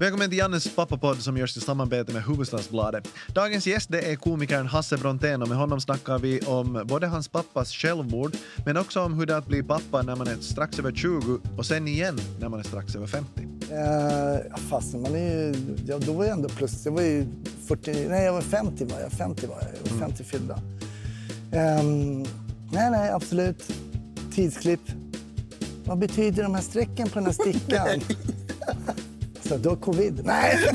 Välkommen till Jannes pappapodd som görs i samarbete med Hufvudstadsbladet. Dagens gäst det är komikern Hasse Brontén och med honom snackar vi om både hans pappas självmord men också om hur det är att bli pappa när man är strax över 20 och sen igen när man är strax över 50. Eh, fasen, man är ju, ja, då var jag ändå plus. Jag var ju 40, nej jag var 50 var jag. 50 var jag. Jag var 50 fyllda. Ehm, nej, nej, absolut. Tidsklipp. Vad betyder de här strecken på den här stickan? Så du har covid? Nej!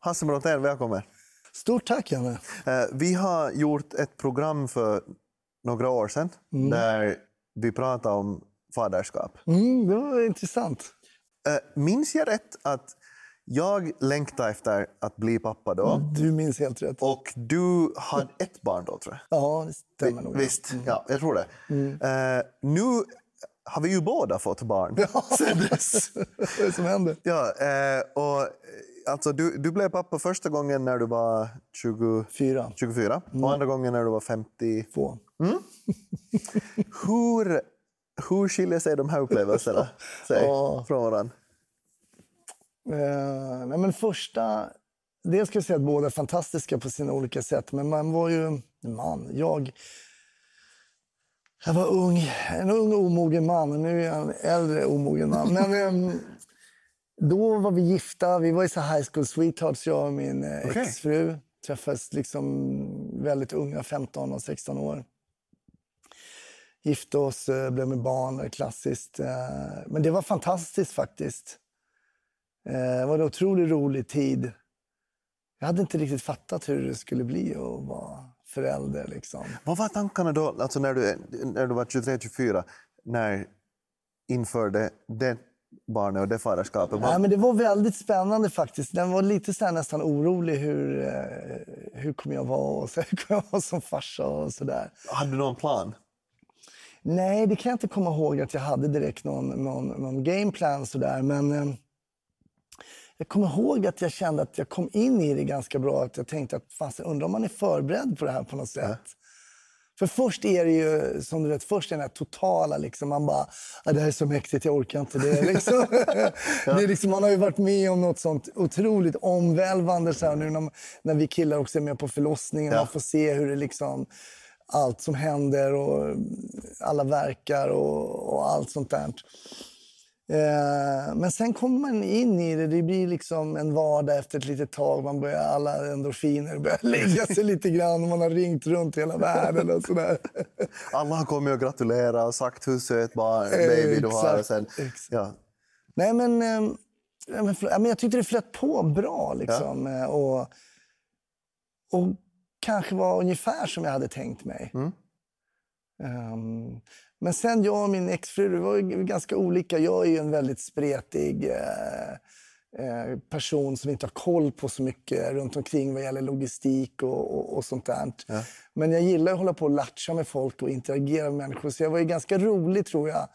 Hasse Brontén, välkommen. Stort tack, Janne. Eh, Vi har gjort ett program för några år sedan där vi pratade om faderskap. Mm, det var intressant. Eh, Minns jag rätt att jag längtade efter att bli pappa då Du minns helt rätt. och du hade ett barn då tror jag? Ja, det stämmer nog. Visst, ja, jag tror det. Eh, nu har vi ju båda fått barn sen dess. Vad är det som händer? Ja, eh, och, eh, alltså, du, du blev pappa första gången när du var 20, Fyra. 24 och andra gången när du var 50. Två. Hur, hur skiljer sig de här upplevelserna sig, Ja. från varandra? Eh, nej, men första... Dels ska jag säga att båda är fantastiska på sina olika sätt. Men man var ju... Man, jag... Jag var ung, en ung omogen man. Nu är jag en äldre omogen man. Men ehm, då var vi gifta. Vi var i så high school sweethearts, jag och min eh, Okej. exfru. Träffades liksom väldigt unga, 15 och 16 år. Gifte oss, eh, blev med barn, eh, klassiskt. eh, Men det var fantastiskt faktiskt. Eh, Det var en otroligt rolig tid. Jag hade inte riktigt fattat hur det skulle bli att vara förälder. Liksom. Vad var tankarna då, alltså när du, när du var 23-24, när införde det barnet och det faderskapet? Nej, men det var väldigt spännande faktiskt. Den var lite så nästan orolig. Hur, eh, hur kommer jag vara? Och så, hur kommer jag vara som farsa? Och så där. Hade du någon plan? Nej, det kan jag inte komma ihåg att jag hade direkt någon, någon, någon gameplan sådär. Men eh, jag kommer ihåg att jag kände att jag kom in i det ganska bra. Att jag tänkte att fast, undrar om man är förberedd på det här på något sätt. För först är det ju, som du vet, först är den här totala liksom, man bara, ah, det här är så mäktigt, jag orkar inte det. Liksom. det är liksom, man har ju varit med om något sånt otroligt omvälvande så här, nu när, när vi killar också är med på förlossningen. Ja. Man får se hur det liksom, allt som händer och alla verkar och, och allt sånt där. Eh, men sen kommer man in i det. Det blir liksom en vardag efter ett litet tag. Man börjar, alla endorfiner börjar lägga sig lite grann. Man har ringt runt hela världen och sådär. Alla har kommit och gratulerat och sagt hur söt barn, baby du har. Sen, ja. Nej, men, eh, ja, men, ja, jag tyckte det flöt på bra. Liksom, eh, och, och kanske var ungefär som jag hade tänkt mig. Ehm, men sen jag och min exfru, det var ganska olika. Jag är ju en väldigt spretig eh, eh, person som inte har koll på så mycket runt omkring vad gäller logistik och, och, och sånt där. Men jag gillar att hålla på och latcha med folk och interagera med människor. Så jag var ju ganska rolig tror jag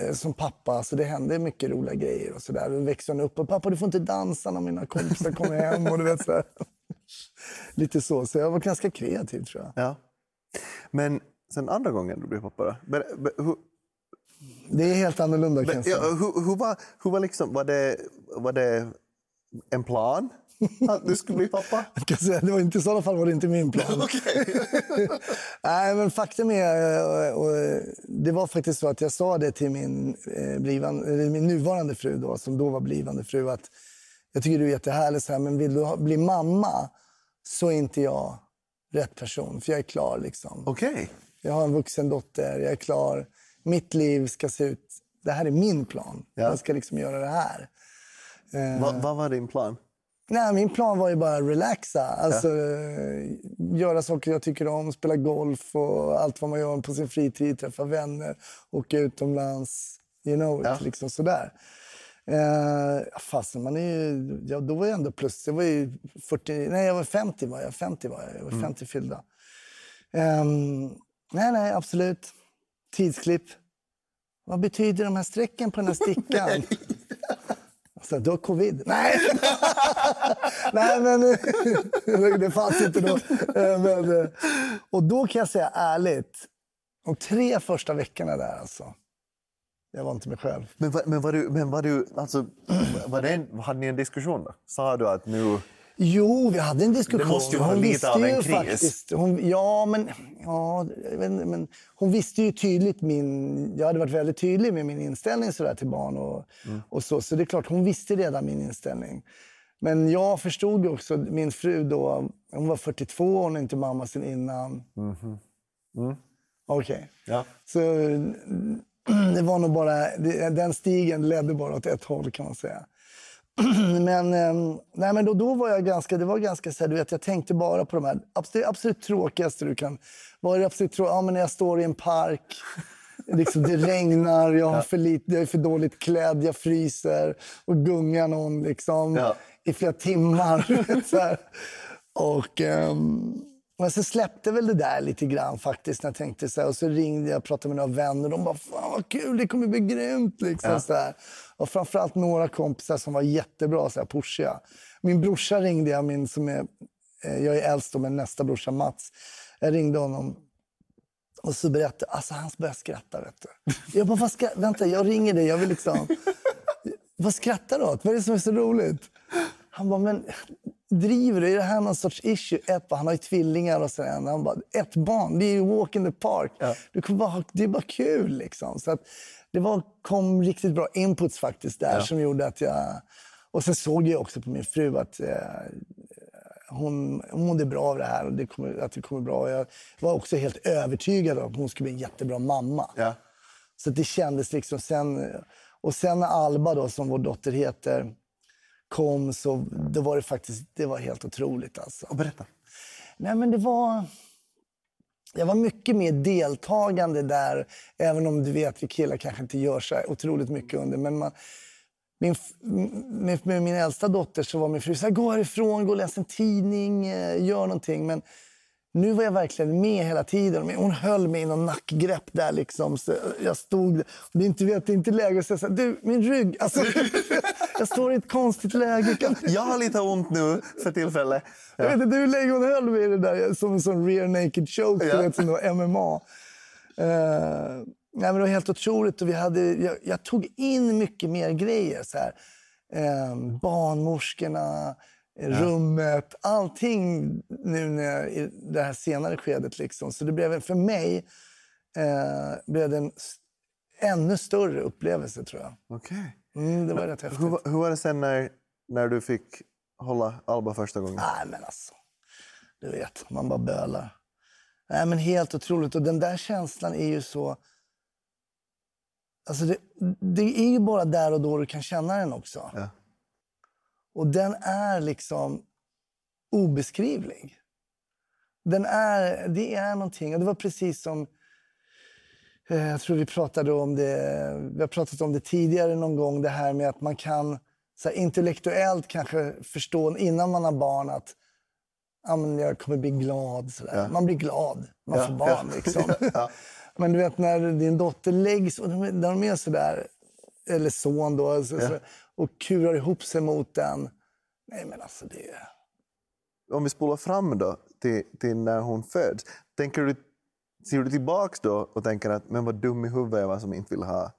eh, som pappa. Så det hände mycket roliga grejer och sådär. Då växte han upp och pappa du får inte dansa när mina kompisar kommer hem. Och du vet, så. Lite så. Så jag var ganska kreativ tror jag. Ja. Men sen andra gången du blev pappa då? Ber, ber, hur, Det är helt annorlunda kan jag säga. hur, hur, var, hur var liksom, var det, var det en plan att du skulle bli pappa? Jag kan säga, det var inte, I sådana fall var det inte min plan. Nej, men faktum är, eh, och, eh, det var faktiskt så att jag sa det till min, eh, blivande, min nuvarande fru, då, som då var blivande fru, att jag tycker du är jättehärlig, så här, men vill du ha, bli mamma så är inte jag rätt person, för jag är klar. Liksom. Okej. Jag har en vuxen dotter, jag är klar. Mitt liv ska se ut... Det här är min plan. Ja. Jag ska liksom göra det här. Eh, Va, vad var din plan? Nej, min plan var ju bara relaxa. Alltså, eh, Göra saker jag tycker om, spela golf och allt vad man gör på sin fritid. Träffa vänner, åka utomlands. You know Ja. liksom sådär. Eh, fasen, man är ju, ja, då var jag ändå plus. Jag var ju 40, nej, jag var 50 var jag. 50 var jag. Jag var 50 fyllda. Ehm, nej, nej, absolut. Tidsklipp. Vad betyder de här strecken på den här stickan? Så du har covid? Nej! Nej, men det fanns inte då. Eh, men, eh, och då kan jag säga ärligt, de tre första veckorna där alltså. Jag var inte mig själv. Men, men var du, men var du alltså, var det en, hade ni en diskussion då? Sa du att nu... Jo, vi hade en diskussion. Det måste ju vara lite av en kris. Faktiskt, hon, ja, men, ja men, men hon visste ju tydligt min... Jag hade varit väldigt tydlig med min inställning så där till barn. Och, mm. och så, så det är klart, hon visste redan min inställning. Men jag förstod ju också, min fru då, hon var 42 och hon är inte mamma sen innan. Mm. Mm. Okej. Okay. Ja. Så det var nog bara, den stigen ledde bara åt ett håll kan man säga. men, ehm, nej, men då, då var jag ganska, det var ganska så här, du vet, jag tänkte bara på de här absolut, absolut tråkigaste du kan... Vad är det absolut trå- ja, men när jag står i en park, liksom, det regnar, jag, har för lite, jag är för dåligt klädd, jag fryser och gungar någon liksom, ja. i flera timmar. så. Och... Um, men så släppte väl det där lite grann faktiskt. När jag tänkte så här, och så ringde jag och pratade med några vänner. De bara, fan vad kul, det kommer bli grymt. Liksom, ja. så här. Och framförallt några kompisar som var jättebra, så här, pushiga. Min brorsa ringde jag, min som är, eh, jag är äldst då, men nästa brorsa Mats. Jag ringde honom och så berättade alltså han började skratta. Vet du. Jag bara, ska, vänta, jag ringer dig. Jag vill liksom... vad skrattar du åt? Vad är det som är så roligt? Han bara, men driver du? Är det här någon sorts issue? Ett, han har ju tvillingar och sen han bara, ett barn, det är ju walk in the park. Ja. Du kan bara, det är bara kul liksom. Så att det var, kom riktigt bra inputs faktiskt där ja. som gjorde att jag... Och sen såg jag också på min fru att eh, hon, hon mådde bra av det här och det kommer, att det kommer bra. Jag var också helt övertygad om att hon skulle bli en jättebra mamma. Ja. Så det kändes liksom sen... Och sen när Alba då, som vår dotter heter, kom så det var det faktiskt det var helt otroligt. Alltså. Och berätta. Nej, men det var... Jag var mycket mer deltagande där, även om du vet, vi killar kanske inte gör så otroligt mycket under. Men man, min, med, med, min äldsta dotter så var min fru så här, gå härifrån, gå och läs en tidning, eh, gör någonting. Men nu var jag verkligen med hela tiden. Hon höll mig i någon nackgrepp där. Liksom. Så jag stod... Det är inte, vet, det är inte läge att säga så här, du, min rygg. Alltså, jag står i ett konstigt läge. Jag har lite ont nu för tillfället. Ja. Jag vet inte hur länge hon höll mig i det där som en sån rear naked choke, ja. vet, som var MMA. Uh, eh, nej, men det var helt otroligt. Och vi hade, jag, jag tog in mycket mer grejer. Så här. Uh, barnmorskorna rummet, allting nu när jag, i det här senare skedet. Liksom. Så det blev för mig eh, blev det en ännu större upplevelse tror jag. Okej. Okay. Mm, det var rätt häftigt. Hur, hur var det sen när, när du fick hålla Alba första gången? Nej, men alltså. Du vet, man bara bölar. Nej, men helt otroligt. Och den där känslan är ju så... Alltså det, det är ju bara där och då du kan känna den också. Ja. Och den är liksom obeskrivlig. Den är, det är någonting. Och det var precis som... Eh, jag tror vi pratade om det, vi har pratat om det tidigare någon gång, det här med att man kan så här, intellektuellt kanske förstå innan man har barn att ja, men jag kommer bli glad. Så ja. Man blir glad, man ja, får barn. Ja. Liksom. men du vet när din dotter läggs, och när de är sådär, eller son då, så, så, och kurar ihop sig mot den. Nej, men alltså det... Om vi spolar fram då till, till när hon föds. Tänker du, ser du tillbaka då och tänker att men vad dum i huvudet jag var som inte ville ha...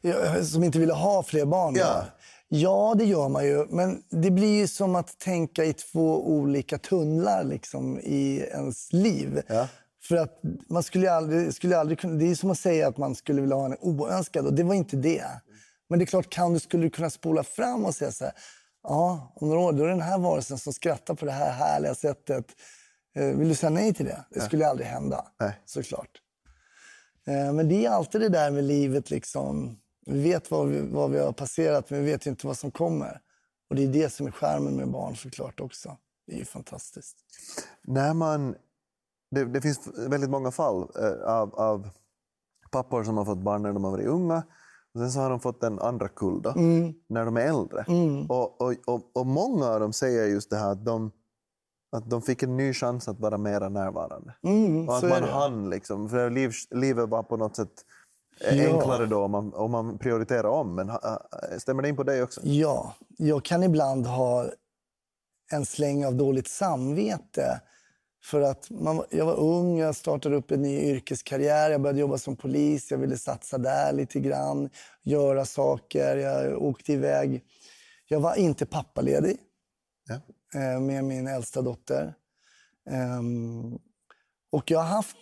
Ja, som inte ville ha fler barn? Ja. ja, det gör man ju. Men det blir ju som att tänka i två olika tunnlar liksom, i ens liv. Ja. För att man skulle aldrig, skulle aldrig kunna, det är som att säga att man skulle vilja ha en oönskad och det var inte det. Men det är klart, kan du, skulle du kunna spola fram och säga så här, ja, om några år då är det den här varelsen som skrattar på det här härliga sättet. Eh, vill du säga nej till det? Det skulle aldrig hända, nej. såklart. Eh, men det är alltid det där med livet. Liksom. Vi vet vad vi, vad vi har passerat, men vi vet inte vad som kommer. Och Det är det som är skärmen med barn såklart också. Det är ju fantastiskt. När man, det, det finns väldigt många fall eh, av, av pappor som har fått barn när de har varit unga och sen så har de fått en andra kull mm. när de är äldre. Mm. Och, och, och, och, många av dem säger just det här att de, att de fick en ny chans att vara mer närvarande. Mm, och att man hann liksom, för liv, livet var på något sätt är enklare då om man, om man prioriterar om. Men stämmer det in på dig också? Ja, jag kan ibland ha en släng av dåligt samvete. För att man, jag var ung, jag startade upp en ny yrkeskarriär, jag började jobba som polis, jag ville satsa där lite grann, göra saker, jag åkte iväg. Jag var inte pappaledig ja. Eh, med min äldsta dotter. Um, och jag har, haft,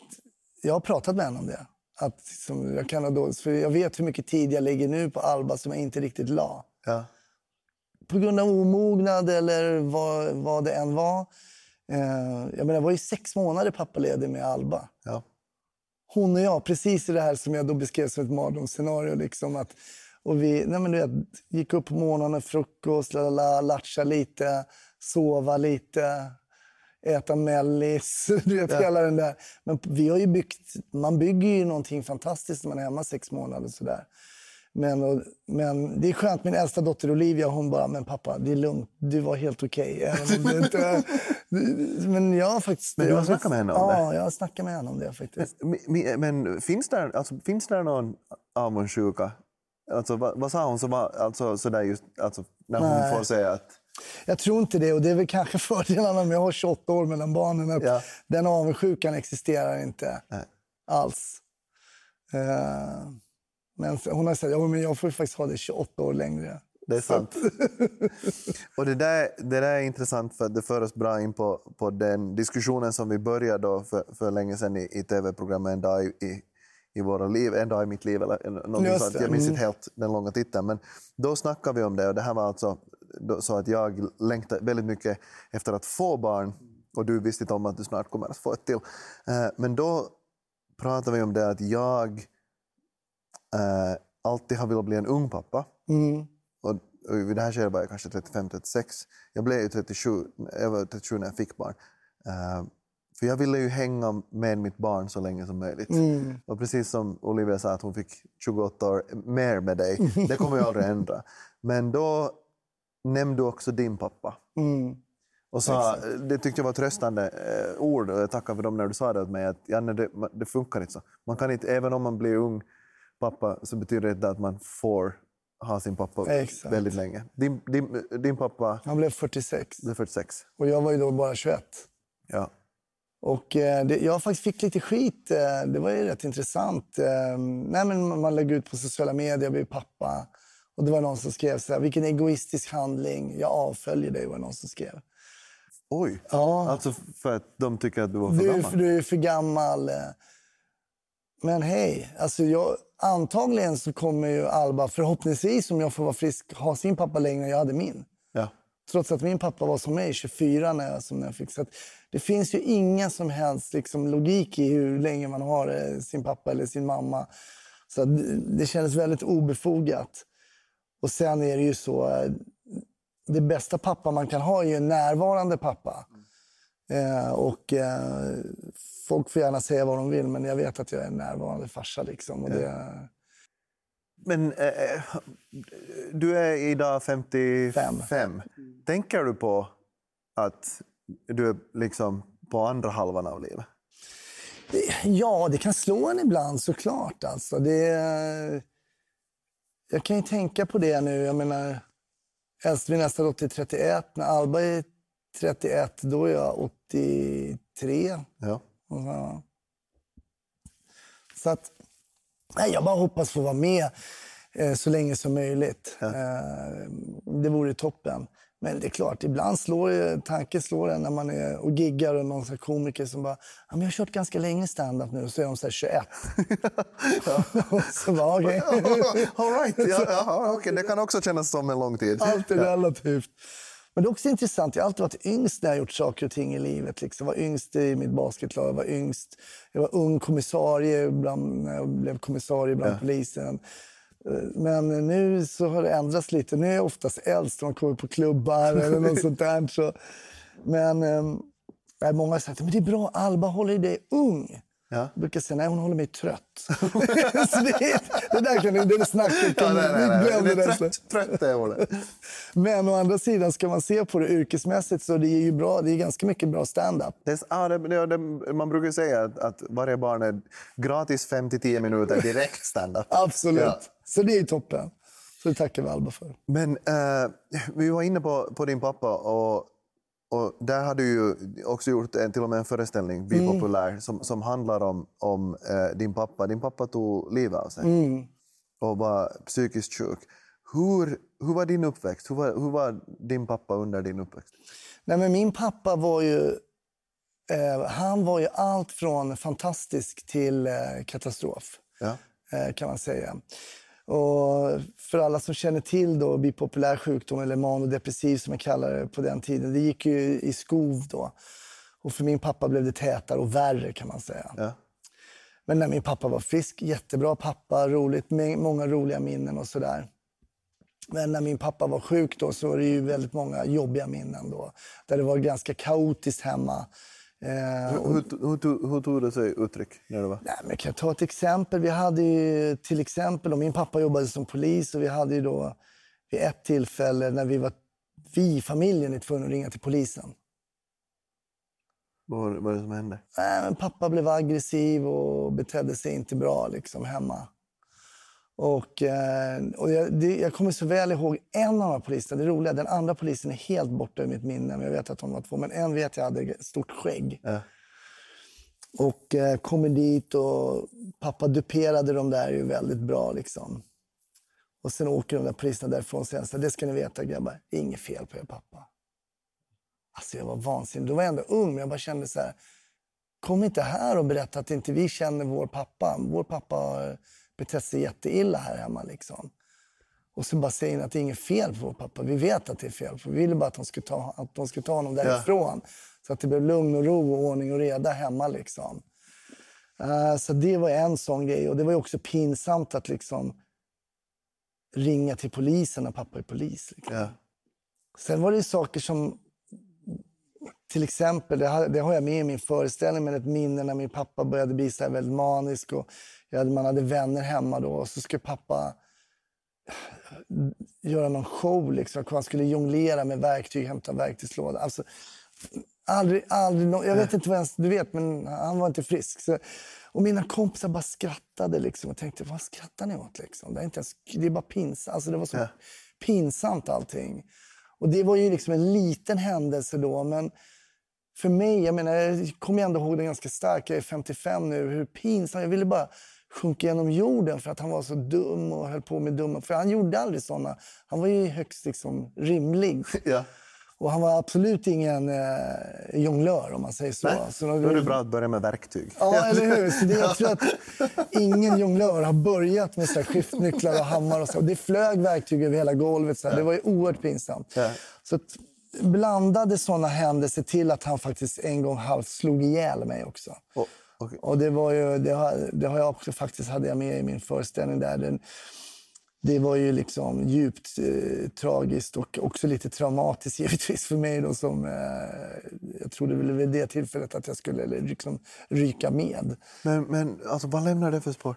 jag har pratat med henne om det. Att, som jag, kan då, för jag vet hur mycket tid jag lägger nu på Alba som jag inte riktigt la. Ja. På grund av omognad eller vad, vad det än var. Eh, jag, menar, jag var ju sex månader pappaledig med Alba. Ja. Hon och jag, precis i det här som jag då beskrev som ett mardrömsscenario. Liksom, att, och vi nej men du vet, gick upp på morgonen, frukost, lalala, latcha lite, sova lite, äta mellis. Du vet, ja. hela den där. Men vi har ju byggt, man bygger ju någonting fantastiskt när man är hemma sex månader. Sådär. Men, och, men det är skönt. Min äldsta dotter Olivia hon bara, men pappa, det är lugnt. Du var helt okej. Okay. Inte... men jag har faktiskt... Men du har snackat med henne om det? Ja, jag har snackat med henne om det faktiskt. Men, men finns, där, alltså, finns där någon avundsjuka? Alltså, vad, vad sa hon som alltså, sådär just, alltså, när hon Nej. får säga att... Jag tror inte det. Och det är väl kanske fördelarna med att ha 28 år mellan barnen. Att ja. Den avundsjukan existerar inte Nej. alls. Uh, men hon har sagt ja, men jag får faktiskt ha det 28 år längre. Det är sant. och det där, det där är intressant för det för oss bra in på, på den diskussionen som vi började för, för länge sedan i, i tv-programmet En dag i, i, i våra liv, En dag i mitt liv eller någonting sånt. Jag minns inte mm. helt den långa titeln. Men då snackade vi om det och det här var alltså så att jag längtade väldigt mycket efter att få barn och du visste inte om att du snart kommer att få ett till. Eh, men då pratade vi om det att jag äh, alltid har velat bli en ung pappa. Mm. Och, och vid det här skedet var jag kanske 35-36. Jag blev ju 37, jag var 37 när jag fick barn. För jag ville ju hänga med mitt barn så länge som möjligt. Mm. Och precis som Olivia sa att hon fick 28 år mer med dig, det kommer jag aldrig ändra. Men då nämnde du också din pappa. Mm. Och sa, det tyckte jag var tröstande eh, ord och jag tackar för dem när du sa det åt mig. Att, Janne, det, det funkar inte så. Man kan inte, även om man blir ung pappa så betyder det att man får ha sin pappa Exakt. väldigt länge. Din, din, din pappa... Han blev 46. Blev 46. Och jag var ju då bara 21. Ja. Och eh, det, jag faktiskt fick lite skit. Eh, det var ju rätt intressant. Eh, nej, men man lägger ut på sociala medier, jag blir pappa. Och det var någon som skrev så här, vilken egoistisk handling. Jag avföljer dig, var någon som skrev. Oj! Ja. Alltså för att de tycker att du var för du, gammal? Du är för gammal. Eh. Men hej, alltså jag, antagligen så kommer ju Alba, förhoppningsvis om jag får vara frisk, ha sin pappa längre än jag hade min. Trots att min pappa var som mig, 24 när jag, som när jag fick. Så det finns ju ingen som helst liksom, logik i hur länge man har eh, sin pappa eller sin mamma. Så det, det kändes väldigt obefogat. Och sen är det ju så, eh, det bästa pappa man kan ha är ju en närvarande pappa. Eh, och eh, folk får gärna säga vad de vill, men jag vet att jag är en närvarande farsa. Liksom, och det... Men eh, eh du är idag 55. Fem. Tänker du på att du är liksom på andra halvan av livet? Ja, det kan slå en ibland såklart. Alltså. Det, jag kan ju tänka på det nu. Jag menar, äldst min nästa dotter är 31. När Alba är 31, då är jag 83. Ja. Så, så att, nej, jag bara hoppas få vara med eh, så länge som möjligt. Ja. Eh, det vore toppen. Men det är klart, ibland slår tanken slår en när man är och giggar och någon komiker som bara ja, men “Jag har kört ganska länge stand-up nu” och så är de så 21. ja. så bara, okay. All right. ja, ja, okay. Det kan också kännas som en lång tid. Allt är relativt. Men det är också intressant. Jag har alltid varit yngst när jag gjort saker och ting i livet. Liksom. Jag var yngst i mitt basketlag. Jag var yngst. Jag var ung kommissarie bland, när jag blev kommissarie bland ja. polisen. Men nu så har det ändrats lite. Nu är jag oftast äldst när man kommer på klubbar eller något sånt där. Så. Men äh, många har sagt att det är bra, Alba håller dig ung. Ja. Jag brukar säga nej, hon håller mig trött. så det, det där kan det, det snacket kan ja, nej, nej, nej. Det trött, trött är hon. Men å andra sidan, ska man se på det yrkesmässigt så det är ju bra, det är ganska mycket bra stand-up. Ja, det, det, man brukar säga att, att varje barn är gratis 5-10 minuter direkt stand-up. Absolut. Ja. Så det är toppen. Så det tackar vi Alba för. Men uh, vi var inne på, på din pappa och och där har du ju också gjort en, till och med en föreställning, Bli mm. populär, som, som handlar om, om eh, din pappa. Din pappa tog livet av sig mm. och var psykiskt sjuk. Hur, hur var din uppväxt? Hur var, hur var din pappa under din uppväxt? Nej, men min pappa var ju... Eh, han var ju allt från fantastisk till eh, katastrof, ja. Eh, kan man säga. Och för alla som känner till då bipolär sjukdom eller manodepressiv som man kallar det på den tiden. Det gick ju i skov då. Och för min pappa blev det tätare och värre kan man säga. Ja. Men när min pappa var frisk, jättebra pappa, roligt, många roliga minnen och sådär. Men när min pappa var sjuk då så var det ju väldigt många jobbiga minnen då. Där det var ganska kaotiskt hemma. Eh, hur, hur, hur, tog det sig uttryck? När det var? Nej, men kan jag ta ett exempel? Vi hade ju, till exempel, och min pappa jobbade som polis och vi hade ju då vid ett tillfälle när vi var vi, familjen, är tvungna att ringa till polisen. Vad var det som hände? Nej, men pappa blev aggressiv och betedde sig inte bra liksom, hemma. Och, eh, och jag, det, jag, kommer så väl ihåg en av de poliserna. Det roliga, den andra polisen är helt borta ur mitt minne. Men jag vet att de var två. Men en vet jag hade stort skägg. Ja. Och eh, kommer dit och pappa duperade de där ju väldigt bra. Liksom. Och sen åker de där poliserna därifrån och säger det ska ni veta grabbar, det är inget fel på er pappa. Alltså jag var vansinnig. Då var jag ändå ung, men jag bara kände så här, kom inte här och berätta att inte vi känner vår pappa. Vår pappa betett sig jätteilla här hemma. Liksom. Och så bara säger att det är inget fel på vår pappa. Vi vet att det är fel. För vi ville bara att de skulle ta, att de skulle ta honom därifrån. Ja. Så att det blev lugn och ro och ordning och reda hemma. Liksom. Uh, så det var en sån grej. Och det var också pinsamt att liksom ringa till polisen när pappa är polis. Liksom. Ja. Sen var det saker som till exempel, det har, det har, jag med i min föreställning, men ett minne när min pappa började bli så väldigt manisk. Och hade, man hade vänner hemma då och så skulle pappa göra någon show. Liksom. Han skulle jonglera med verktyg, hämta verktygslåda. Alltså, aldrig, aldrig no jag vet inte vad ens, du vet, men han var inte frisk. Så, och mina kompisar bara skrattade liksom, och tänkte, vad skrattar ni åt? Liksom? Det, är inte ens, det är bara pinsamt. Alltså, det var så ja. pinsamt allting. Och det var ju liksom en liten händelse då, men för mig, jag menar, jag kommer ändå ihåg det ganska starkt. Jag är 55 nu. Hur pinsamt. Jag ville bara sjunka genom jorden för att han var så dum och höll på med dumma... För han gjorde aldrig såna. Han var ju högst liksom, rimlig. Ja. Och han var absolut ingen eh, jonglör om man säger så. Nej, så då är det bra att börja med verktyg. Ja, eller hur? Så det, jag tror att ingen jonglör har börjat med så här skiftnycklar och hammare. Och så. Och det flög verktyg över hela golvet. Så här. Det var ju oerhört pinsamt. Ja. Så att, blandade såna händelser till att han faktiskt en gång halvt slog ihjäl mig också. Oh, okay. Och det, var ju, det, har, det har jag också faktiskt hade jag med i min föreställning där. Den, det var ju liksom djupt eh, tragiskt och också lite traumatiskt givetvis för mig. Då, som, eh, jag trodde väl vid det tillfället att jag skulle liksom, ryka med. Men, men alltså, vad lämnar det för spår?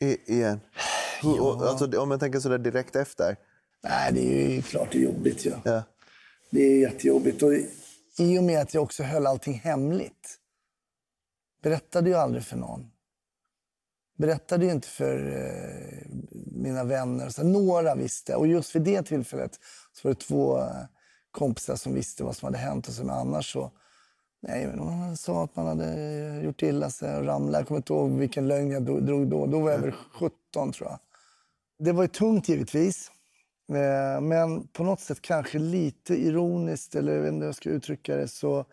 I, igen? ja. alltså, om jag tänker så där direkt efter. Nej, det är ju klart det är jobbigt. Ja. ja. Det är jättejobbigt. Och I och med att jag också höll allting hemligt. Berättade ju aldrig för någon. Berättade ju inte för eh, mina vänner. Så några visste. Och just vid det tillfället så var det två eh, kompisar som visste vad som hade hänt. Och så, men annars så... Nej, men man sa att man hade gjort illa sig och ramlat. Jag kommer inte ihåg vilken lögn jag drog då. Då var jag väl 17 tror jag. Det var ju tungt givetvis. Eh, men på något sätt kanske lite ironiskt, eller jag vet inte hur jag ska uttrycka det, så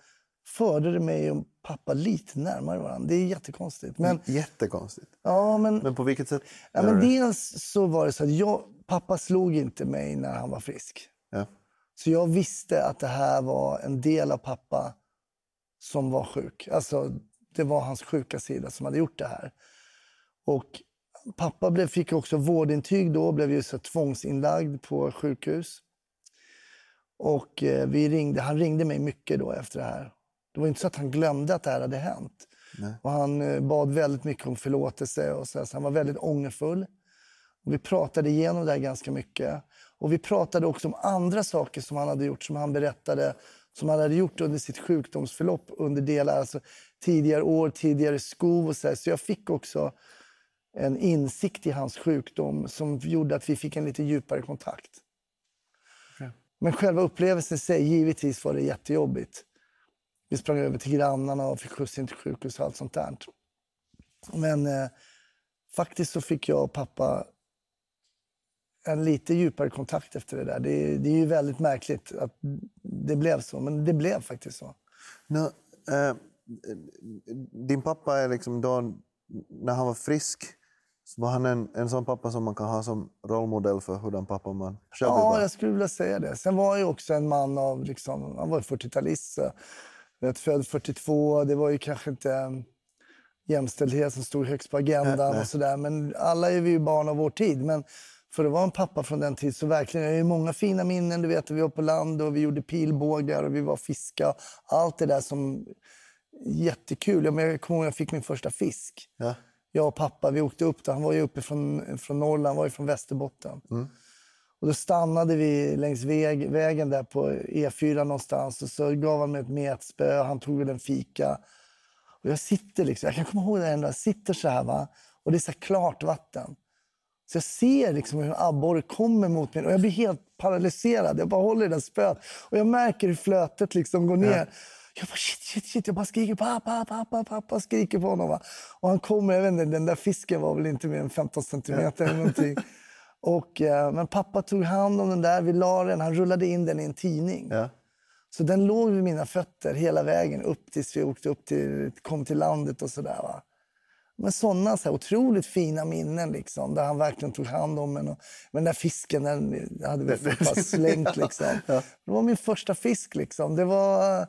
förde det mig och pappa lite närmare varandra. Det är jättekonstigt. Men, Jättekonstigt? Ja, men, men på vilket sätt? Ja, men dels så var det så att jag, pappa slog inte mig när han var frisk. Ja. Så jag visste att det här var en del av pappa som var sjuk. Alltså, det var hans sjuka sida som hade gjort det här. Och pappa blev, fick också vårdintyg då, blev ju så tvångsinlagd på sjukhus. Och eh, vi ringde, han ringde mig mycket då efter det här. Det var inte så att han glömde att det här hade hänt. Nej. Och han eh, bad väldigt mycket om förlåtelse. Och så, så han var väldigt ångerfull. Och vi pratade igenom det här ganska mycket. Och vi pratade också om andra saker som han hade gjort, som han berättade som han hade gjort under sitt sjukdomsförlopp under delar, alltså tidigare år, tidigare skov och så. Här. Så jag fick också en insikt i hans sjukdom som gjorde att vi fick en lite djupare kontakt. Okay. Men själva upplevelsen i sig, givetvis var det jättejobbigt. Vi sprang över till grannarna och fick skjuts in till sjukhus och allt sånt där. Men eh, faktiskt så fick jag och pappa en lite djupare kontakt efter det där. Det, det, är ju väldigt märkligt att det blev så, men det blev faktiskt så. No, eh, din pappa är liksom då, när han var frisk, så var han en, en sån pappa som man kan ha som rollmodell för hurdan pappa man själv Ja, jag skulle vilja säga det. Sen var han ju också en man av, liksom, han var 40-talist. Född 42, det var ju kanske inte jämställdhet som stod högst på agendan nej, och sådär. Men alla är vi ju barn av vår tid. Men för att vara en pappa från den tiden så verkligen, jag har många fina minnen. Du vet, vi var på land och vi gjorde pilbågar och vi var fiska. Allt det där som... Jättekul. Jag kommer ihåg jag fick min första fisk. Ja. Jag och pappa, vi åkte upp där. Han var ju uppe från, från Norrland, han var ju från Västerbotten. Mm. Och då stannade vi längs väg, vägen där på E4 någonstans och så gav han mig ett metspö, han tog väl en fika. Och jag sitter liksom, jag kan komma ihåg det ändå, jag sitter så här va, och det är så klart vatten. Så jag ser liksom hur en abborre kommer mot mig och jag blir helt paralyserad. Jag bara håller i det spöet och jag märker hur flötet liksom går ner. Ja. Jag bara shit, shit, shit. Jag bara skriker pappa, pappa, pappa, skriker på honom. Va? Och han kommer, jag vet inte, den där fisken var väl inte mer än 15 centimeter eller någonting. Och, eh, men pappa tog hand om den där, vi la den, han rullade in den i en tidning. Ja. Så den låg vid mina fötter hela vägen upp tills vi åkte upp till, kom till landet och sådär. Men sådana så här, otroligt fina minnen liksom, där han verkligen tog hand om en. Och, men den där fisken den hade vi bara slängt. Liksom. ja. Det var min första fisk. Liksom. Det, var,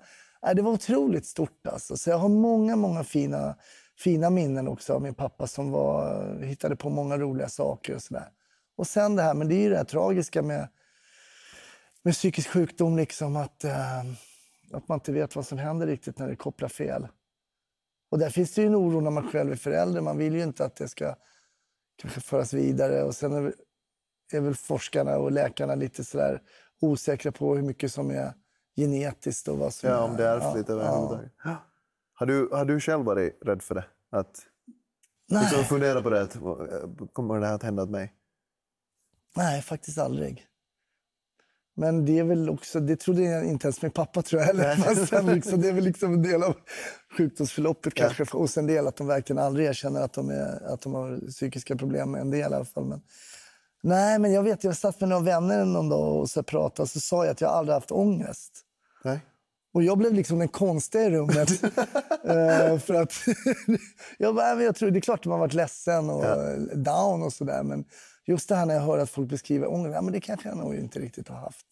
äh, det var otroligt stort. Alltså. Så jag har många, många fina, fina minnen också av min pappa som var, hittade på många roliga saker. och så där. Och sen det här, men det är ju det här tragiska med, med psykisk sjukdom, liksom, att, äh, att man inte vet vad som händer riktigt när det kopplar fel. Och där finns det ju en oro när man själv är förälder. Man vill ju inte att det ska kanske föras vidare. Och sen är, är väl forskarna och läkarna lite sådär osäkra på hur mycket som är genetiskt och vad som Ja, om det är ärftligt ja, överhuvudtaget. Ja. Har, du, har du själv varit rädd för det? Att Nej. liksom fundera på det? Att, kommer det här att hända åt mig? Nej, faktiskt aldrig. Men det är väl också, det trodde jag inte ens min pappa tror jag heller. Liksom, det är väl liksom en del av sjukdomsförloppet ja. kanske hos en del att de verkligen aldrig erkänner att de, är, att de har psykiska problem, en del i alla fall. Men, nej, men jag vet, jag satt med några vänner någon dag och så pratade så sa jag att jag aldrig haft ångest. Nej. Och jag blev liksom den konstiga i rummet. uh, för att jag, bara, jag tror, det är klart att man varit ledsen och ja. down och sådär. Men just det här när jag hör att folk beskriver ångest, ja, men det kanske jag nog inte riktigt har haft.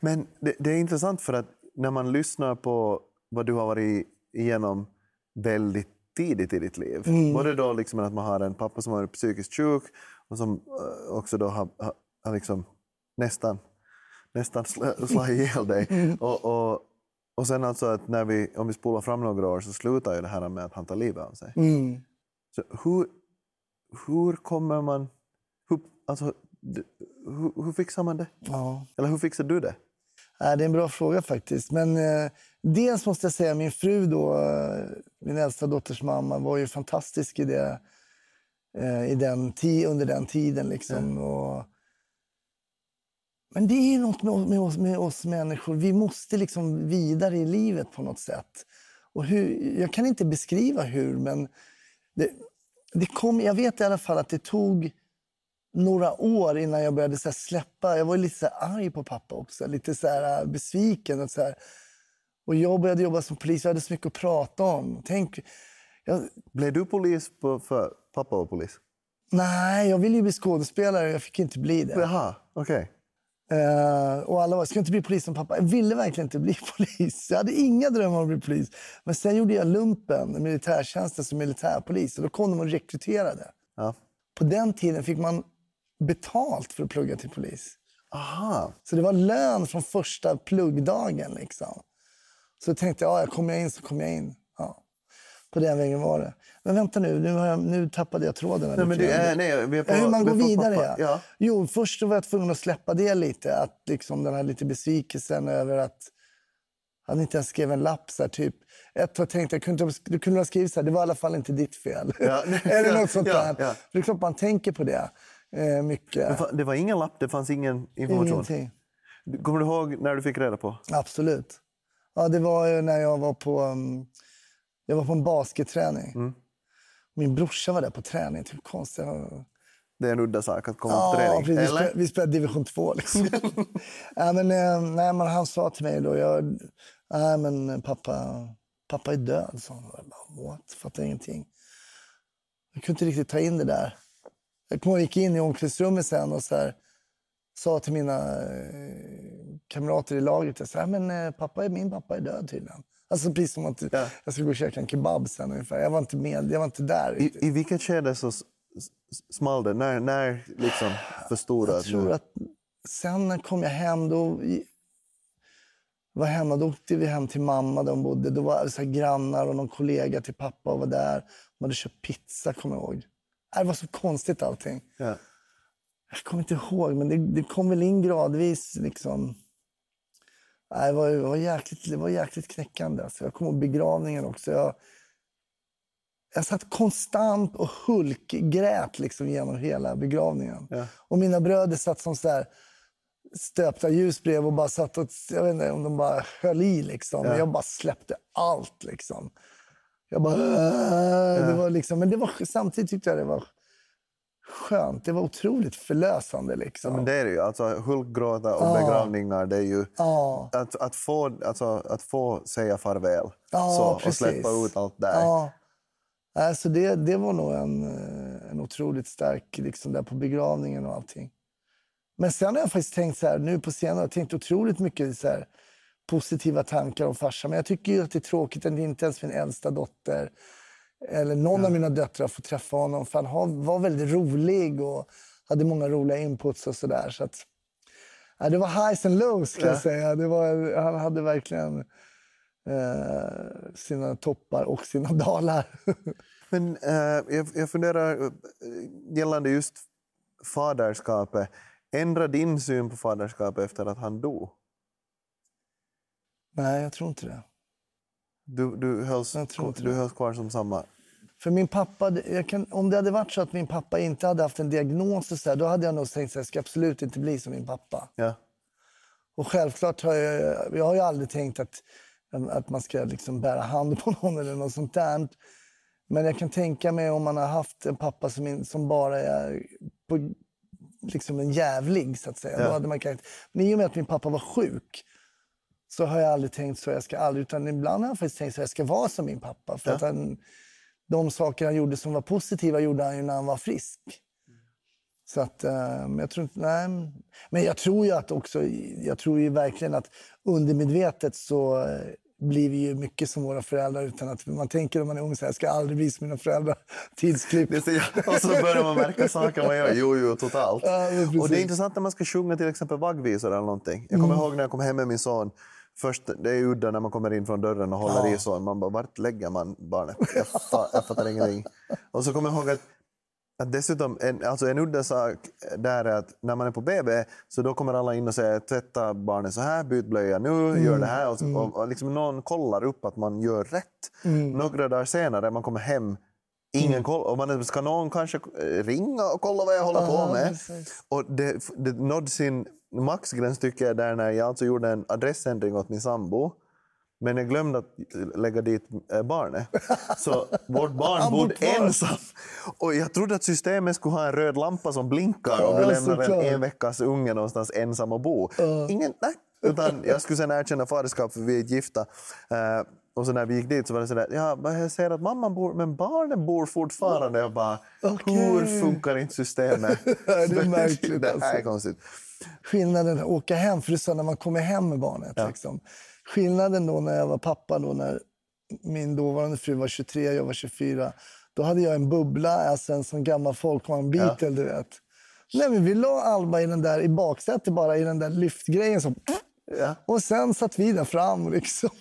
Men det, det, är intressant för att när man lyssnar på vad du har varit igenom väldigt tidigt i ditt liv. Mm. Både då liksom att man har en pappa som varit psykiskt sjuk och som eh, också då har, har, har liksom nästan, nästan slagit ihjäl dig. Mm. Och, och, och sen alltså att när vi, om vi spolar fram några år så slutar ju det här med att han tar livet av sig. Mm. Så hur, hur kommer man Alltså, hur, hur fixar man det? Ja. Eller hur fixar du det? Ja, det är en bra fråga faktiskt. Men eh, dels måste jag säga min fru, då, eh, min äldsta dotters mamma, var ju fantastisk i det, eh, i den under den tiden. Liksom. Mm. Och, men det är något med, med, oss, med oss människor. Vi måste liksom vidare i livet på något sätt. Och hur, jag kan inte beskriva hur, men det, det kom, jag vet i alla fall att det tog några år innan jag började så släppa. Jag var lite så arg på pappa också, lite så äh, besviken. Och, så här. och jag började jobba som polis, jag hade så mycket att prata om. Tänk, jag... Blev du polis på, för pappa var polis? Nej, jag ville ju bli skådespelare jag fick inte bli det. Jaha, okej. Okay. Uh, och alla var, ska inte bli polis som pappa? Jag ville verkligen inte bli polis. Jag hade inga drömmar om att bli polis. Men sen gjorde jag lumpen, militärtjänsten som militärpolis. Och då kom de och rekryterade. Ja. På den tiden fick man betalt för att plugga till polis. Aha. Så det var lön från första pluggdagen. Liksom. Så jag tänkte jag, ja, kommer jag in så kommer jag in. På den vägen var det. Men vänta nu, nu, har jag, nu tappade jag tråden. Nej, men det är, nej, vi är på, hur man går vidare. pappa. Ja. Jo, först var jag tvungen att släppa det lite. Att liksom den här lite besvikelsen över att han inte ens skrev en lapp. Så här, typ. Ett tag tänkte jag, kunde, du kunde ha skrivit så här, det var i alla fall inte ditt fel. Ja, Eller något sånt ja, ja. Det är klart man tänker på det eh, mycket. Det fa- Det var ingen lapp, det fanns ingen information. Ingenting. Kommer du ihåg när du fick reda på? Absolut. Ja, det var ju när jag var på, um, jag var på en basketträning. Mm. Min brorsa var där på träning. Typ konstigt. Det är en udda sak att komma på Ja, träning. precis. Vi, Eller? vi spelade division 2. Liksom. ja, men, eh, nej, men han sa till mig då, jag, nej, men pappa, pappa är död. Så jag bara, what? Fattar ingenting. Jag kunde inte riktigt ta in det där. Jag ihåg, jag gick in i omklädningsrummet sen och så här, sa till mina eh, kamrater i laget, sa, "Ja, men eh, pappa är, min pappa är död tydligen. Alltså precis som att Ja. jag skulle gå och käka en kebab sen ungefär. Jag var inte med, jag var inte där. I, I vilket skede så small det? När, när liksom förstod du Jag tror att sen när kom jag hem, då var hemma, då åkte vi hem till mamma där hon bodde. Då var så grannar och någon kollega till pappa och var där. De hade köpt pizza, kommer jag ihåg. Äh, Det var så konstigt allting. Ja. Jag kommer inte ihåg, men det, det kom väl in gradvis. Liksom. Nej, Det var, det var, jäkligt, det var jäkligt knäckande. Alltså, jag kommer ihåg begravningen också. Jag, jag satt konstant och hulkgrät liksom genom hela begravningen. Ja. Och mina bröder satt som så här stöpta ljusbrev och bara satt och, jag vet inte om de bara höll i liksom. Ja. Jag bara släppte allt liksom. Jag bara, "Åh", det var liksom, men det var, samtidigt tyckte jag det var skönt. Det var otroligt förlösande liksom. Ja, men det är det ju. Alltså, hulkgråta och Ja. begravningar, det är ju... Ja. Att, att, få, alltså, att få säga farväl Ja, så, och släppa ut allt där. Ja. Alltså det, det var nog en, en otroligt stark, liksom där på begravningen och allting. Men sen har jag faktiskt tänkt så här, nu på senare, jag har tänkt otroligt mycket så här, positiva tankar om farsan. Men jag tycker ju att det är tråkigt att inte ens min äldsta dotter eller någon av mina döttrar får träffa honom. För han var väldigt rolig och hade många roliga inputs och sådär. Så att, ja, det var highs and lows ska Ja. jag säga. Det var, han hade verkligen eh, sina toppar och sina dalar. Men eh, jag, jag funderar eh, gällande just faderskapet. Ändra din syn på faderskapet efter att han dog? Nej, jag tror inte det. Du, du, hölls, du hölls kvar som samma? För min pappa, kan, om det hade varit så att min pappa inte hade haft en diagnos, och så här, då hade jag nog tänkt att jag ska absolut inte bli som min pappa. Ja. Och självklart har jag, jag har ju aldrig tänkt att, att man ska liksom bära hand på någon eller något sånt där. Men jag kan tänka mig om man har haft en pappa som, som bara är på, liksom en jävlig, så att säga. Ja. Då hade man kan, men i och med att min pappa var sjuk så har jag aldrig tänkt så. Jag ska aldrig, utan ibland har jag faktiskt tänkt så. Jag ska vara som min pappa. För Ja. att han, de saker han gjorde som var positiva gjorde han ju när han var frisk. Så att, men jag tror nej. Men jag tror ju att också, jag tror ju verkligen att undermedvetet så eh, blir vi ju mycket som våra föräldrar utan att man tänker om man är ung så här, jag ska aldrig bli som mina föräldrar. Tidsklipp. Och så börjar man märka saker man gör. Jo, jo, totalt. Ja, och det är intressant när man ska sjunga till exempel vaggvisor eller någonting. Jag kommer ihåg när jag kom hem med min son. Först, det är udda när man kommer in från dörren och håller Ja. i son. Man bara, vart lägger man barnet? Jag, fa, jag fattar ingenting. Och så kommer jag ihåg att, att dessutom, en, alltså en udda sak där är att när man är på BB så då kommer alla in och säger tvätta barnet så här, byt blöja nu, gör det här. Och, så, och, och liksom någon kollar upp att man gör rätt. Några dagar senare, man kommer hem Ingen koll. Och man, ska någon kanske eh, ringa och kolla vad jag håller Ja, på med? precis. Och det, det nådde sin maxgräns tycker jag där när jag alltså gjorde en adressändring åt min sambo. Men jag glömde att lägga dit eh, barnet. Så vårt barn bodde ensam. Och jag trodde att systemet skulle ha en röd lampa som blinkar om du lämnar en, en veckas unge någonstans ensam och bo. Ingen, nej. Utan jag skulle sen erkänna faderskap för vi är gifta. Eh, och så när vi gick dit så var det sådär, ja, jag ser att mamman bor, men barnen bor fortfarande. Jag bara, Okej. hur funkar inte systemet? Det är märkligt, det här är alltså. konstigt. Skillnaden att åka hem, för du sa när man kommer hem med barnet. Ja. Liksom. Skillnaden då när jag var pappa, då när min dåvarande fru var 23 och jag var 24. Då hade jag en bubbla, alltså en sån gammal folkvagn, Beatle, du vet. Nej, men vi la Alba i den där, i baksätet bara, i den där lyftgrejen. Så, Ja. och sen satt vi där fram liksom.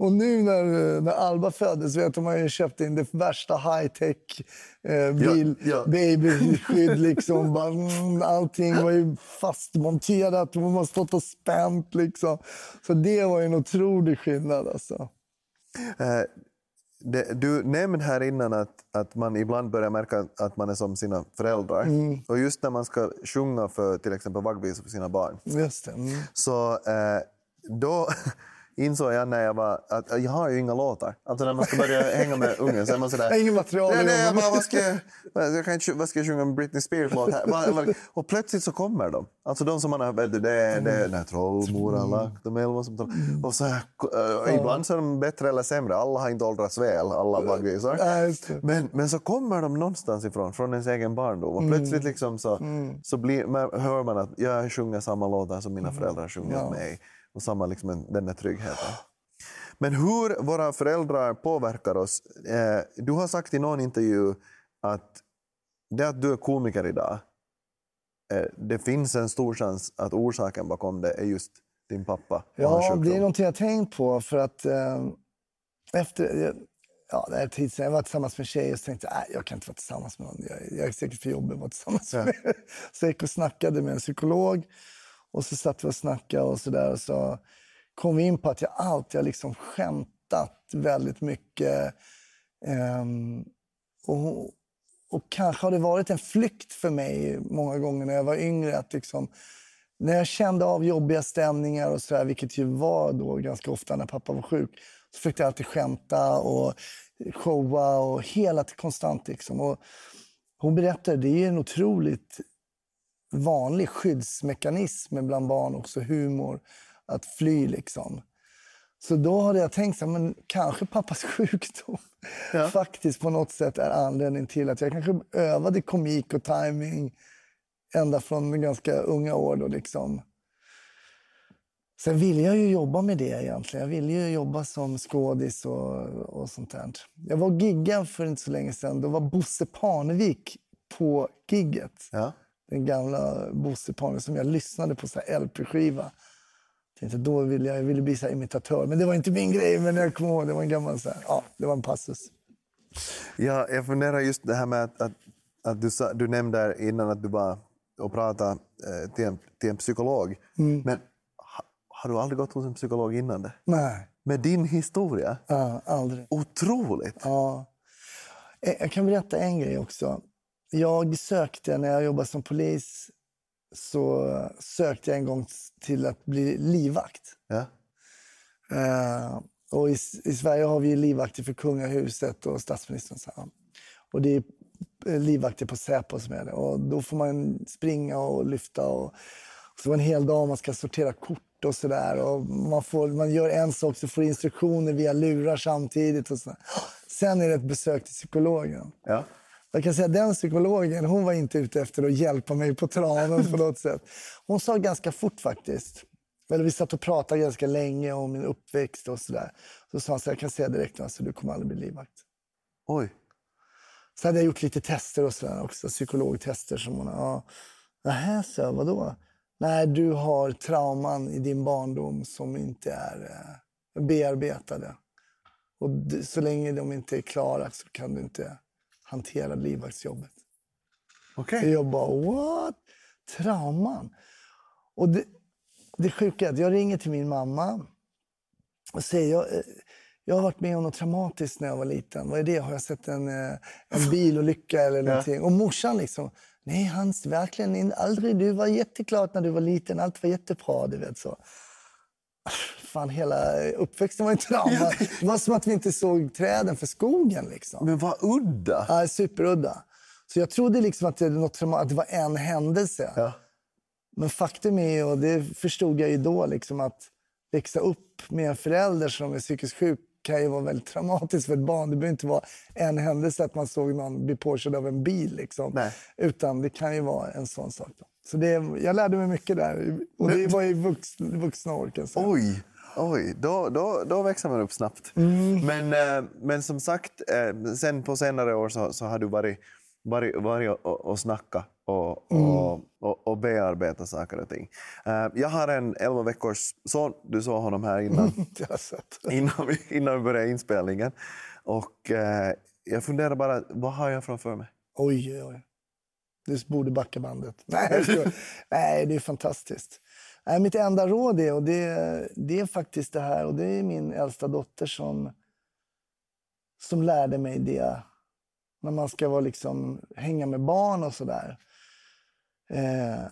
Och nu när, när Alba föddes vet man ju köpt in det värsta high-tech eh, bil, Ja, ja. babyskydd. Liksom. Mm, allting var ju fastmonterat och man har stått och spänt. Liksom. Så det var ju en otrolig skillnad. Alltså. Eh, det, du nämnde här innan att, att man ibland börjar märka att man är som sina föräldrar. Och just när man ska sjunga för till exempel vaggvisor för sina barn Just. Mm. så eh, då insåg jag när jag var att jag har ju inga låtar. Alltså när man ska börja hänga med ungen så är man sådär... Inget material Nej, nej, jag bara, vad ska jag, jag kan inte, vad ska jag sjunga en Britney Spears-låt här? Och plötsligt så kommer de. Alltså de som man har, vet du, det det är när trollmor har lagt de elva som troll. Och så eh, ibland så är de bättre eller sämre. Alla har inte åldrats väl, alla det. Men, men så kommer de någonstans ifrån, från ens egen barndom. Och plötsligt liksom så, så blir, hör man att jag sjunger samma låtar som mina föräldrar sjunger åt mig. Och samma liksom, en- den där tryggheten. Men hur våra föräldrar påverkar oss. Eh, du har sagt i någon intervju att det att du är komiker idag, eh, det finns en stor chans att orsaken bakom det är just din pappa Ja, det är någonting jag har tänkt på. För att eh, efter... Ja, det är en tid sedan jag var tillsammans med en tjej och tänkte "Nej, jag kan inte vara tillsammans med någon. Jag, jag är säkert för jobbig att vara tillsammans Ja. med. Så jag gick och snackade med en psykolog. Och så satt vi och snackade och så där. Och så kom vi in på att jag alltid har liksom skämtat väldigt mycket. Um, och, och kanske har det varit en flykt för mig många gånger när jag var yngre. Att liksom, när jag kände av jobbiga stämningar och så där, vilket ju var då ganska ofta när pappa var sjuk, så försökte jag alltid skämta och showa och hela konstant. Liksom. Och hon berättade, det är en otroligt vanlig skyddsmekanism bland barn också, humor, att fly liksom. Så då hade jag tänkt så här, men kanske pappas sjukdom Ja. faktiskt på något sätt är anledningen till att jag kanske övade komik och timing ända från ganska unga år. Då, liksom. Sen ville jag ju jobba med det egentligen. Jag ville ju jobba som skådis och, och sånt där. Jag var giggade för inte så länge sedan. Då var Bosse Parnevik på gigget. Ja. Den gamla Bosse Parnevik som jag lyssnade på LP-skiva. Tänkte, då ville jag, jag ville bli så imitatör. Men det var inte min grej. Men jag kommer ihåg, det var en gammal så här, ja, det var en passus. Ja, jag funderar just det här med att, att, att du, sa, du nämnde innan att du var och pratade eh, till, en, till en psykolog. Mm. Men ha, har du aldrig gått hos en psykolog innan det? Nej, Med din historia? ja, aldrig. Otroligt! Ja. Eh, Jag kan berätta en grej också. Jag sökte, när jag jobbade som polis, så sökte jag en gång till att bli livvakt. Ja. Eh, och i, I Sverige har vi livvakter för kungahuset och statsministern. Så. Och det är eh, livvakter på Säpo som är det. Och då får man springa och lyfta. Och, och så en hel dag man ska sortera kort och sådär. Och man, får, man gör en sak så får instruktioner via lurar samtidigt. Och så. Sen är det ett besök till psykologen. Ja. Jag kan säga den psykologen hon var inte ute efter att hjälpa mig på traven på något sätt. Hon sa ganska fort faktiskt. Eller vi satt och pratade ganska länge om min uppväxt och sådär. Så sa hon så jag kan säga direkt alltså, du kommer aldrig bli livvakt. Oj. Så hade jag gjort lite tester och sådär också, psykologtester som hon, ja. Nähä, så jag, vadå? Nej, du har trauman i din barndom som inte är eh, bearbetade. Och så länge de inte är klara så kan du inte hantera livvaktsjobbet. Okej. Jag bara, what? Trauman? Och det, det sjuka är att jag ringer till min mamma och säger, jag, eh, jag har varit med om något traumatiskt när jag var liten. Vad är det? Har jag sett en, eh, en bilolycka eller någonting? Och morsan liksom, nej Hans, verkligen aldrig. Du var jätteklart när du var liten. Allt var jättebra, du vet så. Fan, hela uppväxten var en trauma. Det var som att vi inte såg träden för skogen liksom. Men vad udda! Ja, superudda. Så jag trodde liksom att det, var något att det var en händelse. Ja. Men faktum är, ju, och det förstod jag ju då, liksom att växa upp med en förälder som är psykiskt sjuk kan ju vara väldigt traumatiskt för ett barn. Det behöver inte vara en händelse att man såg någon bli påkörd av en bil. Liksom. Nej. Utan det kan ju vara en sån sak. Då. Så det, jag lärde mig mycket där. Och det var i vux, vuxna år. Oj, oj. Då, då, då växer man upp snabbt. Mm. Men, eh, men som sagt, eh, sen på senare år så, så har du varit varit, varit och, och snackat och, och, och, och bearbeta saker och ting. Eh, jag har en 11 veckors son, du såg honom här innan, innan, vi, innan vi började inspelningen. Och jag funderar bara, vad har jag framför mig? Oj, oj, oj. Du borde backa bandet. Nej. Nej det är fantastiskt. Nej, mitt enda råd är, och det, det är faktiskt det här, och det är min äldsta dotter som, som lärde mig det. När man ska vara liksom, hänga med barn och sådär. Eh,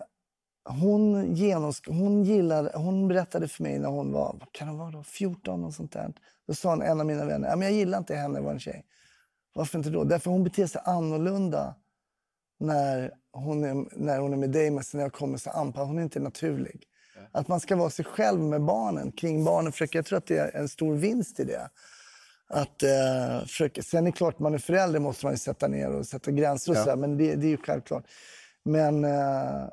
hon, genoms- hon, gillade, hon berättade för mig när hon var vad kan hon vara då, 14 och sånt där. Då sa hon, en av mina vänner, men jag gillar inte henne, var en tjej. Varför inte då? Därför hon beter sig annorlunda när hon är, när hon är med dig, men sen när jag kommer så anpassar hon är inte naturlig. Att man ska vara sig själv med barnen, kring barnen. Försöka, jag tror att det är en stor vinst i det. Att, eh, försöka, sen är det klart, man är förälder måste man sätta ner och sätta gränser och Ja. så, här, men det, det är ju självklart. Men, eh,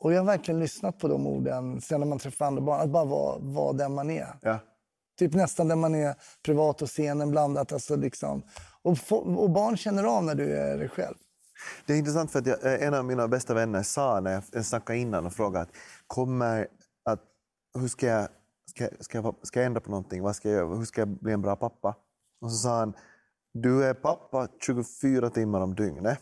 och jag har verkligen lyssnat på de orden sen när man träffar andra barn. Att bara vara, vara den man är. Ja. Typ nästan där man är privat och scenen blandat. Alltså liksom. och, och barn känner av när du är dig själv. Det är intressant för att jag, eh, en av mina bästa vänner sa när jag snackade innan och frågade att kommer att, hur ska jag, ska, ska, jag, ska jag ändra på någonting? Vad ska jag göra? Hur ska jag bli en bra pappa? Och så sa han, du är pappa 24 timmar om dygnet.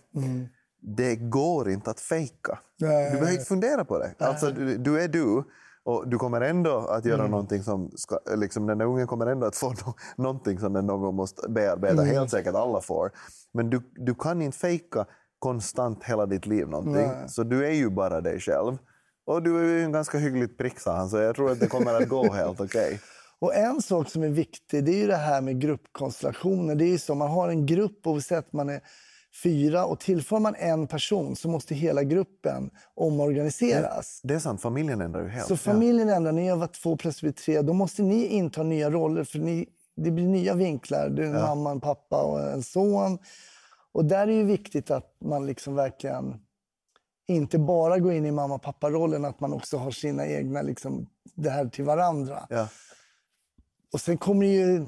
Det går inte att fejka. Du behöver inte fundera på det. Alltså, du, du är du. Och du kommer ändå att göra någonting som... Ska, liksom, den där ungen kommer ändå att få no, någonting som den någon gång måste bearbeta. Helt säkert alla får. Men du, du kan inte fejka konstant hela ditt liv någonting. Så du är ju bara dig själv. Och du är ju en ganska hyggligt prick, sa han. Så jag tror att det kommer att gå helt okej. Och en sak som är viktig det är ju det här med gruppkonstellationer. Det är ju så, man har en grupp att man är fyra och tillför man en person så måste hela gruppen omorganiseras. Det är sant, familjen ändrar ju helt. Så familjen ändrar, ni har varit två plötsligt tre, då måste ni inta nya roller för ni, det blir nya vinklar. Du är en mamma, en pappa och en son. Och där är ju viktigt att man liksom verkligen inte bara går in i mamma pappa-rollen, att man också har sina egna, liksom, det här till varandra. Ja. Och sen kommer det ju...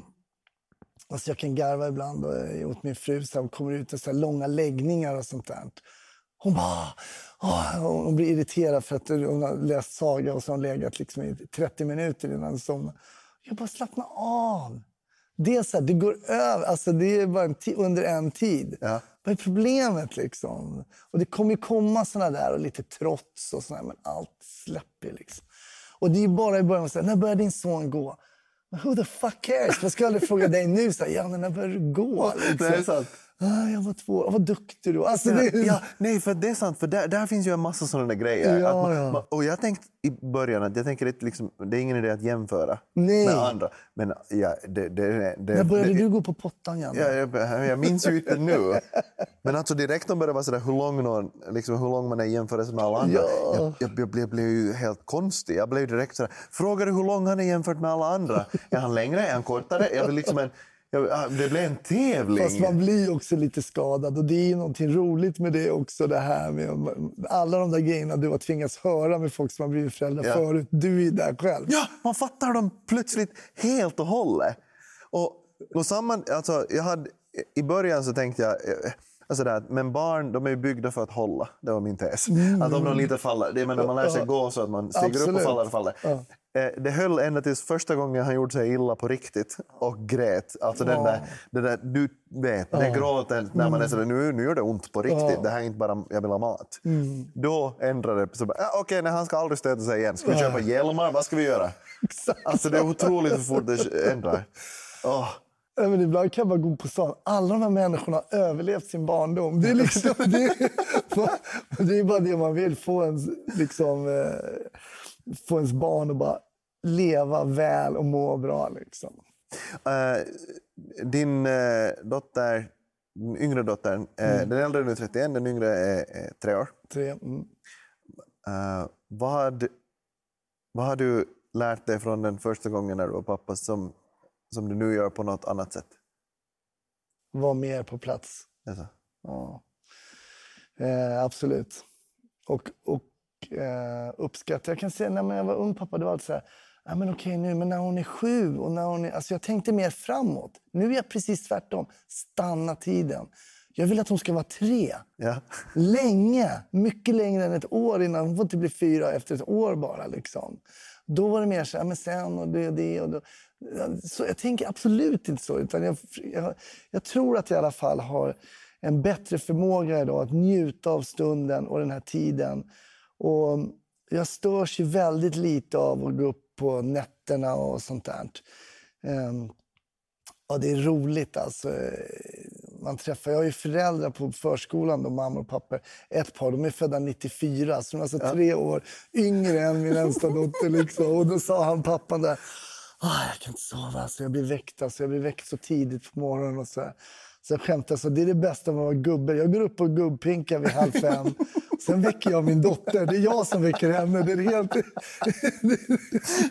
Alltså jag kan garva ibland och, åt min fru så här, kommer det ut så långa läggningar och sånt där. Hon bara... Åh, hon blir irriterad för att hon har läst saga och så har hon legat liksom i 30 minuter innan hon somnar. Jag bara slappna av. Det är så här, det går över. Alltså det är bara en under en tid. Ja. Vad är problemet liksom? Och det kommer ju komma såna där och lite trots och sådär, men allt släpper liksom. Och det är bara i början att säga, när börjar din son gå? Who the fuck cares? Jag ska aldrig fråga dig nu, så här, Janne, när började du gå? Liksom. Det är sant. Ah, jag var två år. Vad duktig du var. Alltså, det, Ja, ja, nej, för det är sant. För där, där finns ju en massa sådana grejer. Ja, man, ja. man, och jag tänkte i början att jag tänker att liksom, det är ingen idé att jämföra Nej. med andra. Men ja, det, det, det, när började det, du gå på pottan, Janne? Ja, jag, jag minns ju inte nu. Men alltså direkt de började vara sådär hur lång, någon, liksom hur lång man är i jämförelse med alla andra. Ja. Jag, jag, jag, blev, blev ju helt konstig. Jag blev direkt sådär, frågar du hur lång han är jämfört med alla andra? Är han längre? Är han kortare? Jag vill liksom en, jag, ah, det blev en tävling. Fast man blir också lite skadad och det är ju någonting roligt med det också. Det här med alla de där grejerna du har tvingats höra med folk som har blivit föräldrar Ja. förut. Du är där själv. Ja, man fattar dem plötsligt helt och hållet. Och, och samma, alltså, jag hade, I början så tänkte jag... Alltså där, men barn de är ju byggda för att hålla. Det var min tes. Att om de lite faller... Det är när man lär sig gå så att man stiger upp och Absolut. faller och faller. Ja. Eh, Det höll ända tills första gången han gjorde sig illa på riktigt och grät. Alltså den där, det där, du vet, den gråten när man är sådär, nu, nu gör det ont på riktigt. Ja. Det här är inte bara jag vill ha mat. Då ändrade det. bara, ah, Okej, nej, han ska aldrig stöta sig igen. Ska vi köpa hjälmar? Vad ska vi göra? Exakt. Alltså det är otroligt hur fort det ändrar. Åh. Men ibland kan jag bara gå på stan. Alla de här människorna har överlevt sin barndom. Det är, liksom, det är, det är bara det man vill. Få ens, liksom, eh, få ens barn att bara leva väl och må bra. Liksom. Eh, din eh, dotter, den yngre dottern, eh, den äldre är nu 31, den yngre är, är tre år. Tre. Mm. Vad, vad har du lärt dig från den första gången när du var pappa som, som du nu gör på något annat sätt? Var mer på plats. Alltså. Ja. Eh, absolut. Och, och eh, uppskatta. Jag kan säga när jag var ung pappa, det var alltid så här, ja, men okej nu, men när hon är sju och när hon är... Alltså jag tänkte mer framåt. Nu är jag precis tvärtom. Stanna tiden. Jag vill att hon ska vara tre. Ja. Länge. Mycket längre än ett år innan. Hon får inte bli fyra efter ett år bara. Liksom. Då var det mer så här, men sen och det och det. Och då. Så jag tänker absolut inte så. Utan jag, jag, jag tror att jag i alla fall har en bättre förmåga idag att njuta av stunden och den här tiden. Och jag störs ju väldigt lite av att gå upp på nätterna och sånt där. Um, ja, det är roligt alltså. Man träffar, jag har ju föräldrar på förskolan, då, mamma och pappa. Ett par, de är födda 94, så de är alltså ja. tre år yngre än min äldsta dotter. Liksom. Och då sa han, pappan där, ah, jag kan inte sova, alltså, jag blir väckt. Alltså, jag blir väckt så tidigt på morgonen. Och så här. Så jag skämtade så det är det bästa med att vara gubbe. Jag går upp och gubbpinkar vid halv fem. Sen väcker jag min dotter. Det är jag som väcker henne. Det är helt...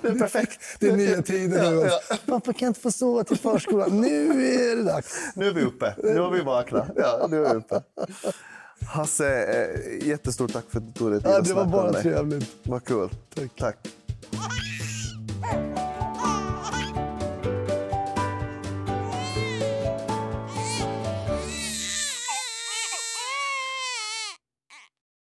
Det är perfekt. Det är nya tider nu. Ja, ja. Pappa kan inte få sova till förskolan. Nu är det dags. Nu är vi uppe. Nu har vi vaknat. Ja, nu är vi uppe. Hasse, eh, jättestort tack för att du tog dig tid ja, Det var bara trevligt. Vad kul. Tack. tack.